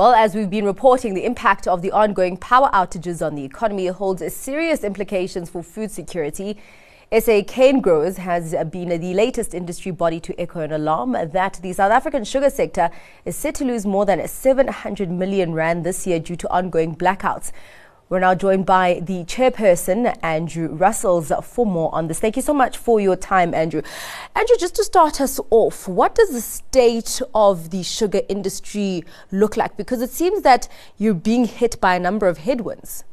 Well, as we've been reporting, the impact of the ongoing power outages on the economy holds serious implications for food security. SA Cane Growers has been the latest industry body to echo an alarm that the South African sugar sector is set to lose more than 700 million rand this year due to ongoing blackouts. We're now joined by the chairperson, Andrew Russells, for more on this. Thank you so much for your time, Andrew. Andrew, just to start us off, what does the state of the sugar industry look like? Because it seems that you're being hit by a number of headwinds.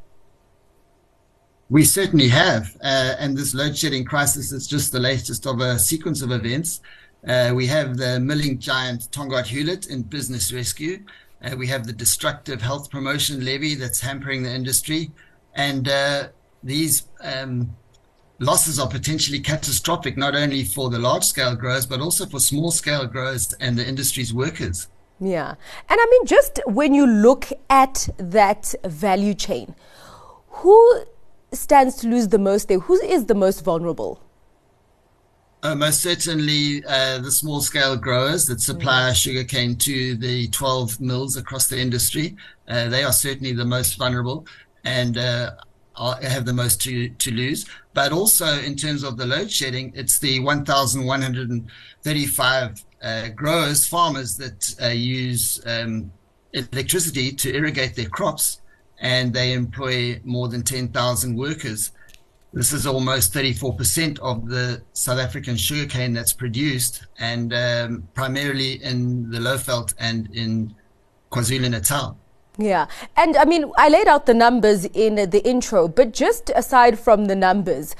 We certainly have. Uh, and this load shedding crisis is just the latest of a sequence of events. Uh, we have the milling giant Tongaat Hulett in business rescue. Uh, we have the destructive health promotion levy that's hampering the industry. And uh, these um, losses are potentially catastrophic, not only for the large scale growers, but also for small scale growers and the industry's workers. Yeah. And I mean, just when you look at that value chain, who stands to lose the most there? Who is the most vulnerable? Uh, most certainly, uh, the small scale growers that supply mm. sugarcane to the 12 mills across the industry. Uh, they are certainly the most vulnerable and uh, are, have the most to, to lose. But also, in terms of the load shedding, it's the 1,135 uh, growers, farmers that uh, use um, electricity to irrigate their crops, and they employ more than 10,000 workers. This is almost 34% of the South African sugarcane that's produced, and um, primarily in the Lowveld and in KwaZulu Natal. Yeah. And I mean, I laid out the numbers in the intro, but just aside from the numbers,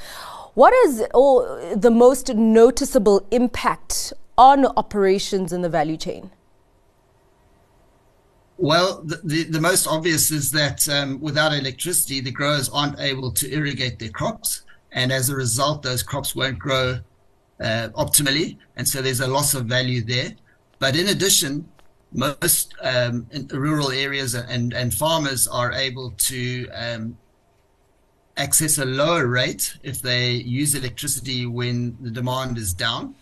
what is oh, the most noticeable impact on operations in the value chain? Well, the, the, the, most obvious is that um, without electricity, the growers aren't able to irrigate their crops. And as a result, those crops won't grow uh, optimally. And so there's a loss of value there. But in addition, most um, rural areas and, and farmers are able to um, access a lower rate if they use electricity when the demand is down.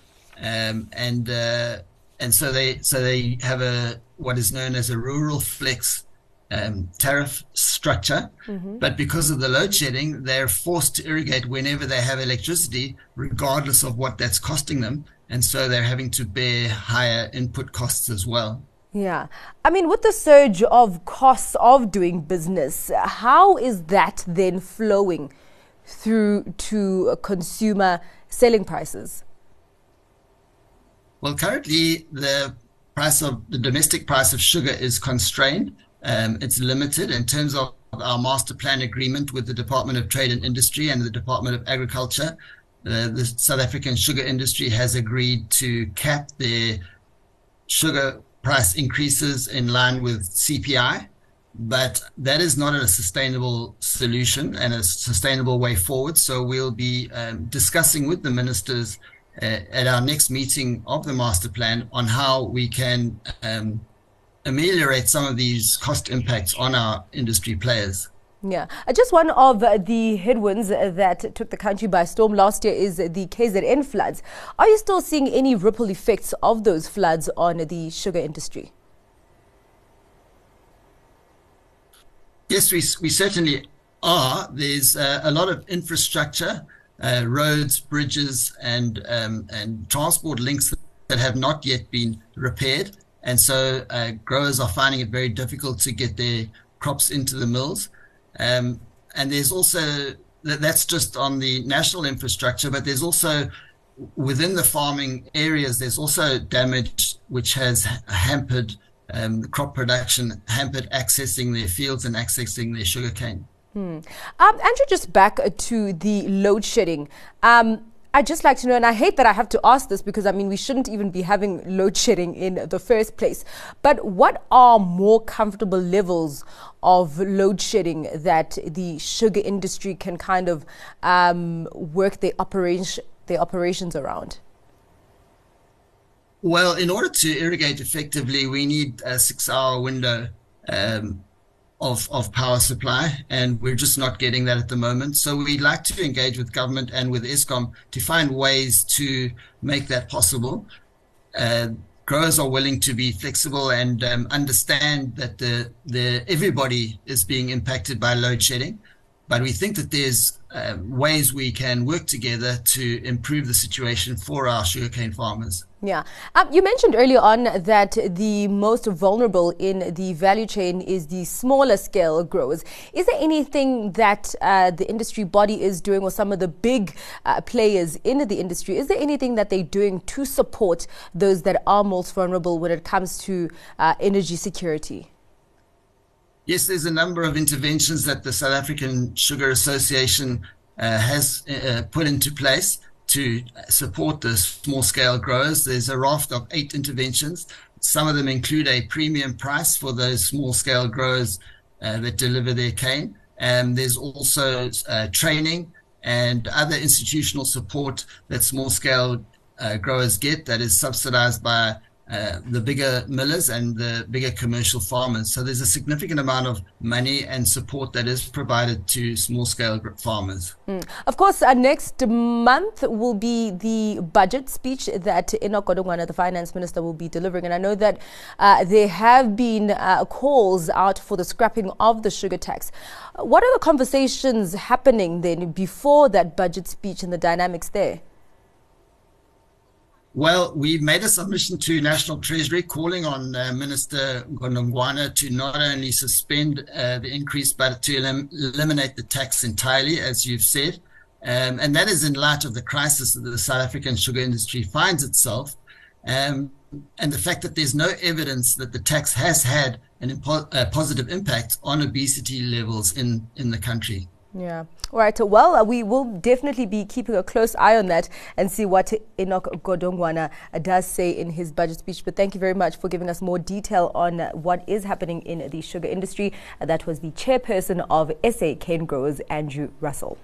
Um, and uh, and so they so they have a what is known as a Ruraflex um, tariff structure. Mm-hmm. But because of the load shedding, they're forced to irrigate whenever they have electricity, regardless of what that's costing them. And so they're having to bear higher input costs as well. Yeah. I mean, with the surge of costs of doing business, how is that then flowing through to consumer selling prices? Well, currently the price of the domestic price of sugar is constrained. Um, it's limited in terms of our master plan agreement with the Department of Trade and Industry and the Department of Agriculture. Uh, the South African sugar industry has agreed to cap their sugar price increases in line with CPI, but that is not a sustainable solution and a sustainable way forward. So we'll be um, discussing with the ministers at our next meeting of the master plan on how we can um, ameliorate some of these cost impacts on our industry players. Yeah, uh, just one of the headwinds that took the country by storm last year is the KZN floods. Are you still seeing any ripple effects of those floods on the sugar industry? Yes, we, we certainly are. There's uh, a lot of infrastructure uh, roads, bridges, and um, and transport links that have not yet been repaired, and so uh, growers are finding it very difficult to get their crops into the mills. Um, and there's also that's just on the national infrastructure, but there's also within the farming areas there's also damage which has hampered um, crop production, hampered accessing their fields and accessing their sugarcane. Hmm. Um, Andrew, just back to the load shedding. Um, I'd just like to know, and I hate that I have to ask this because I mean, we shouldn't even be having load shedding in the first place. But what are more comfortable levels of load shedding that the sugar industry can kind of um, work their, operation, their operations around? Well, in order to irrigate effectively, we need a six hour window um, of, of power supply, and we're just not getting that at the moment. So we'd like to engage with government and with Eskom to find ways to make that possible. Uh, growers are willing to be flexible and um, understand that the, the everybody is being impacted by load shedding. But we think that there's uh, ways we can work together to improve the situation for our sugarcane farmers. Yeah. Um, you mentioned earlier on that the most vulnerable in the value chain is the smaller scale growers. Is there anything that uh, the industry body is doing or some of the big uh, players in the industry, is there anything that they're doing to support those that are most vulnerable when it comes to uh, energy security? Yes, there's a number of interventions that the South African Sugar Association uh, has uh, put into place to support the small scale growers. There's a raft of eight interventions. Some of them include a premium price for those small scale growers uh, that deliver their cane. And there's also uh, training and other institutional support that small scale uh, growers get that is subsidized by uh, the bigger millers and the bigger commercial farmers. So there's a significant amount of money and support that is provided to small scale farmers. Mm. Of course, uh, next month will be the budget speech that Enoch Godongwana, the finance minister, will be delivering. And I know that uh, there have been uh, calls out for the scrapping of the sugar tax. What are the conversations happening then before that budget speech and the dynamics there? Well, we've made a submission to National Treasury calling on uh, Minister Godongwana to not only suspend uh, the increase, but to elim- eliminate the tax entirely, as you've said. Um, and that is in light of the crisis that the South African sugar industry finds itself. Um, and the fact that there's no evidence that the tax has had an impo- a positive impact on obesity levels in, in the country. Yeah. All right. Well, uh, we will definitely be keeping a close eye on that and see what Enoch Godongwana uh, does say in his budget speech. But thank you very much for giving us more detail on uh, what is happening in the sugar industry. That was the chairperson of SA Cane Growers, Andrew Russell.